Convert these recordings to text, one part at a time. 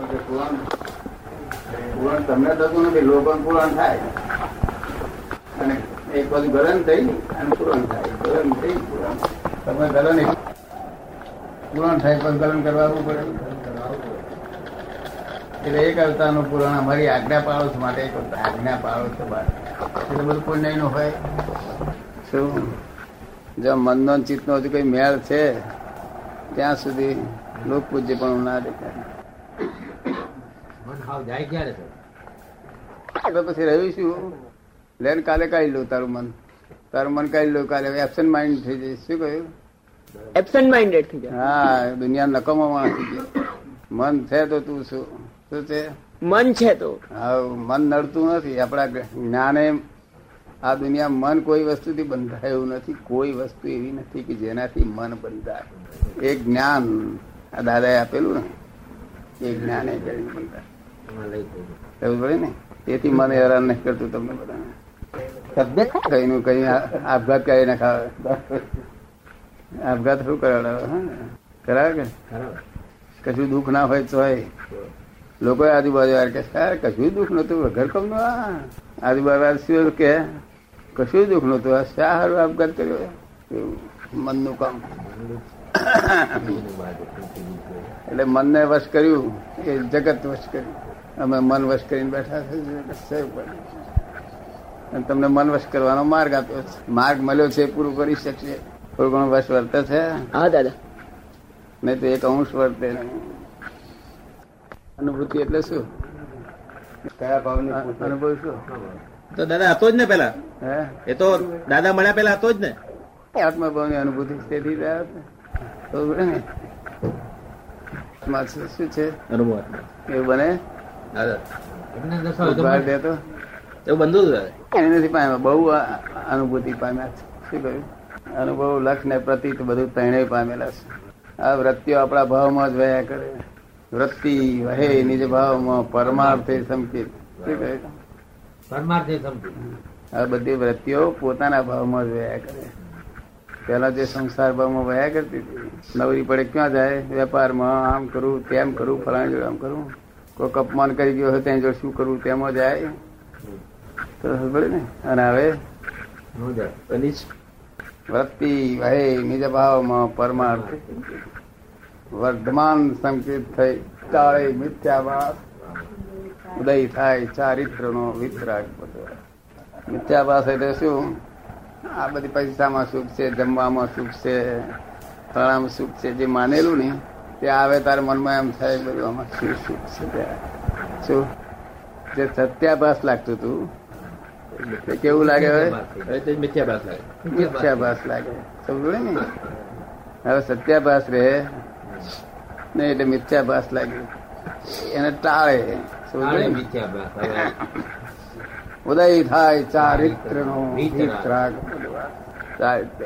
પુરાણ પુરાણ તમને થતું નથી, લોકોને પૂરણ થાય. અને એક બાજુ ગલન થઈ અને પૂરણ થાય. ગલન થઈ પુરાણ તમે ગલન પૂરણ થાય પણ ગલન કરવાનું પડે. એટલે એક અવતારનું પુરાણ અમારી આજ્ઞા પાડો છો, માટે એક આજ્ઞા પાડો છો એટલે બધું પુણ્યનું હોય. શું? જો મનનો ચિત્તનો હજુ કઈ મેળ છે, ત્યાં સુધી લોક પૂજ્ય પણ ના દેખાય. જાય ક્યારે પછી રહ્યું શું લેન કાલે કાઢી લો તારું મન. તારું મન કાઢી લો કાલે. એબસન્ટ માઇન્ડ થઈ જાય શું કહ્યું? એબસન્ટ માઇન્ડેડ થઈ જાય હા દુનિયા નકમો માણસ થઈ ગયો. મન છે તો તું શું? શું છે? મન છે તો. હા મન નડતું નથી. આપણા જ્ઞાને આ દુનિયા મન કોઈ વસ્તુથી બંધાય એવું નથી. કોઈ વસ્તુ એવી નથી કે જેનાથી મન બંધાય. એ જ્ઞાન આ દાદાએ આપેલું ને? એ જ્ઞાન એ કરીને બંધાય. પડે ને? તેથી મને હેરાન નહીં કરતું તમને બધા કઈ નું કઈ આપઘાત કરી નાખાવે આપઘાત શું કરાવડાવે કરાવે કે? કશું દુઃખ ના હોય તો લોકો આજુબાજુ યાર કે સાર કશું દુઃખ નતું ઘર કમનું આ? આજુબાજુ શું કે? કશું દુઃખ નતું આ શા હારું આપઘાત કર્યો. મનનું કામ. એટલે મનને વશ કર્યું એ જગત વશ કર્યું. અમે મન વશ કરીને બેઠા છે તમને મન વશ કરવાનો માર્ગ આપ્યો છે. માર્ગ મળ્યો છે એ પૂરું કરી શકશે થોડું ઘણું વશ વર્તે છે? હા દાદા. નહીં તો એક અંશ વર્તે અનુભૂતિ એટલે શું? કયા ભાવની અનુભવ શું? તો દાદા હતો જ ને પેલા? હે? એ તો દાદા મળ્યા પેલા હતો જ ને? આત્મભાવની અનુભૂતિ તેથી રહ્યા શું છે? અનુભવ એવું બને? દાદા એમને દર્શાવે તો ઉઘાડ દે તો એવું બનતું હતું દાદા એને નથી પામ્યા. બહુ અનુભૂતિ પામ્યા છે. શું કહ્યું? અનુભવ લક્ષ ને પ્રતિક બધું ત્રણેય પામેલા છે. આ વૃત્તિઓ આપણા ભાવમાં જ વયા કરે. વૃત્તિ વહે નિજ ભાવમાં પરમાર્થે સંકેત. શું કહ્યું? પરમાર્થે સમજુ આ બધી વૃત્તિઓ પોતાના ભાવમાં જ વયા કરે. પેલા જે સંસાર ભાવમાં વયા કરતી હતી નવરી પડે ક્યાં જાય? વેપારમાં આમ કરું તેમ કરું ફલાણી જોડે આમ કરું. કોઈક અપમાન કરી ગયો હોય ત્યાં જોડે શું કરવું તેમાં જાય તો ખબર ને? અને હવે? નો વૃત્તિ વહે નિજ ભાવમાં પરમાર્થ. વર્ધમાન સંકેત થઈ તાળે મિથ્યાભાસ ઉદય થાય ચારિત્રનો વિતરાગ બધો મિથ્યાભાસ એટલે શું? આ બધી પૈસામાં સુખ છે જમવામાં સુખ છે ફળામાં સુખ છે જે માનેલું ને તે આવે તારે મનમાં એમ થાય બધું આમાં શું સુખ છે ત્યાં શું? જે સત્યાભાસ લાગતું હતું કેવું લાગે હવે? મિથ્યાભાસ લાગે. મિથ્યાભાસ લાગે. સમજો ને? હવે સત્યાભાસ રહે. નહીં એટલે મિથ્યાભાસ લાગે. એને ટાળે. સમજો મિથ્યાભાસ ઉદય થાય ચારિત્ર નો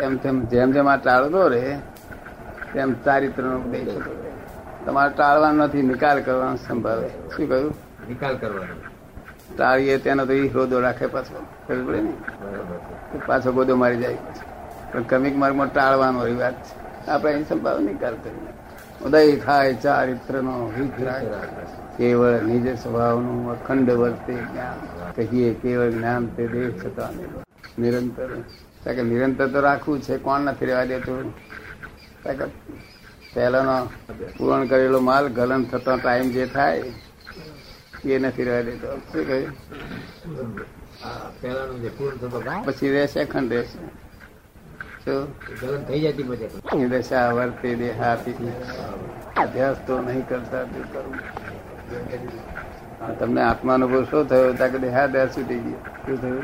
એમ તેમ જેમ જેમ આ ટાળતો રહે તેમ ચારિત્ર નો ઉદય થતો તમારે ટાળવાનો નથી નિકાલ કરવાનો સંભાવે શું કહ્યું? નિકાલ કરવાનો. ટાળીએ તેનો તો ઈ રોદો રાખે પાછો. ખબર પડે ને? પાછો ગોદો મારી જાય પણ કમિક માર્ગમાં ટાળવાનો રિવાજ છે. આપણે અહીં સંભાવ નિકાલ કરીને ઉદય થાય ચારિત્ર નો કેવળ નિજ સ્વભાવનું અખંડ વર્તે જ્ઞાન. કહીએ કેવળ જ્ઞાન તે દેહ છતાં નિરંતર. કે નિરંતર તો રાખવું છે કોણ નથી રહેવા દેતું? કે પહેલાનો પૂરણ કરેલો માલ ગલન થતો ટાઈમ જે થાય એ નથી રહેવા દેતો. શું કહ્યું? પછી રહેશે અખંડ રહેશે. ગલન થઈ જતી પછી દશા વર્તે દેહાતી. અભ્યાસ તો નહીં કરતા તે કરું. તમને આત્માનુભવ શું થયો? તા કે દેહાદ્યાસ છૂટી ગયો. શું થયું?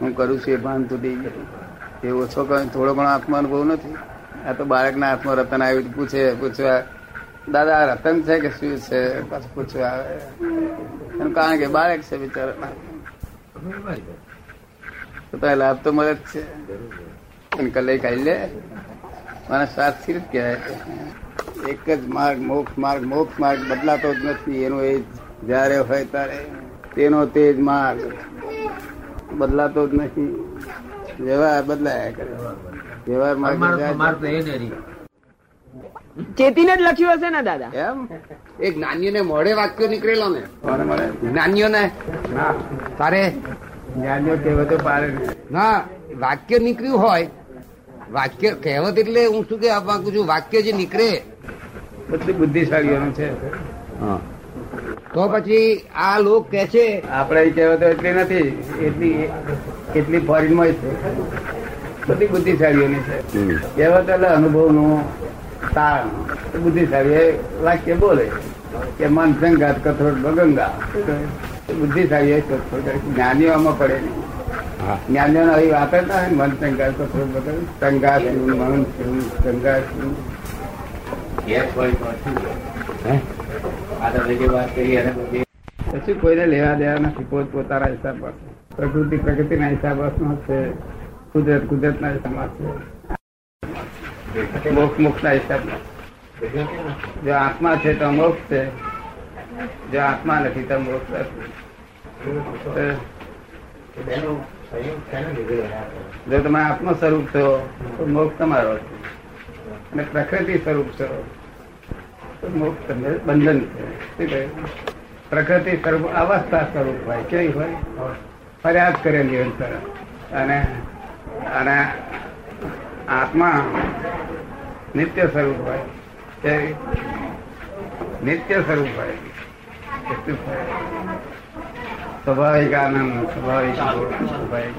હું કરું છું એ ભાન તૂટી ગયું. એ ઓછો થોડો ઘણો આત્માનુભવ નથી. આ તો બાળકના હાથમાં રતન આવી પૂછે પૂછવા દાદા આ રતન છે કે શું છે? પાછું પૂછવા આવે. એનું કારણ કે બાળક છે બિચારા તો લાભ તો મળે જ છે. અને કલાઈ કાઢી લે. મને સ્વાર્થ સ્થિર જ કહેવાય? એક જ માર્ગ મોક્ષ માર્ગ મોક્ષ માર્ગ બદલાતો જ નથી. એનો એ જ્યારે હોય ત્યારે તેનો તે જ માર્ગ. બદલાતો જ નથી. વ્યવહાર બદલાયા કરે. વ્યવહાર માર્ગ ચેતીને જ લખ્યું હશે ને દાદા? એમ? એ જ્ઞાનીઓને મોઢે વાક્યો નીકળેલો ને. જ્ઞાનીઓને તારે જ્ઞાનીઓ કહેવતો નહીં. ના વાક્ય નીકળ્યું હોય વાક્ય કહેવત એટલે હું શું કહેવા માંગુ છું વાક્ય જે નીકળે. બધું બુદ્ધિશાળીઓનું છે. તો પછી આ લોક કે છે આપણે કહેવતો એટલી નથી એટલી એટલી ફોરેનમાં છે. બધી બુદ્ધિશાળીઓની છે. કહેવત એટલે અનુભવનું તારણ. બુદ્ધિશાળી વાક્ય બોલે કે મન સંઘાત કથોટ બગંગા બુદ્ધિશાળી જ્ઞાનીઓ આમાં પડે નહીં જ્ઞાનીઓ આવી વાત જ ના મન સંગાત કથોટ બગંગ સંગાત શું, મન તો છે? કરી એને પછી? કોઈને લેવા દેવા નથી પોત પોતાના હિસાબ પ્રકૃતિ પ્રકૃતિના હિસાબ છે. કુદરત કુદરતના હિસાબ છે. મોક્ષ મોક્ષના હિસાબમાં. જો આત્મા છે તો મોક્ષ છે. જો આત્મા નથી તો મોક્ષ? જો તમે આત્મ સ્વરૂપ છો તો મોક્ષ તમારો છે અને પ્રકૃતિ સ્વરૂપ છો તો મોક્ષ તમને બંધન છે? પ્રકૃતિ સ્વરૂપ અવસ્થા સ્વરૂપ હોય કેવી હોય ફરિયાદ કરે નિરંતર અને અને આત્મા નિત્ય સ્વરૂપ હોય? નિત્ય સ્વરૂપ હોય સ્વાભાવિક આનંદ સ્વાભાવિક સ્વાભાવિક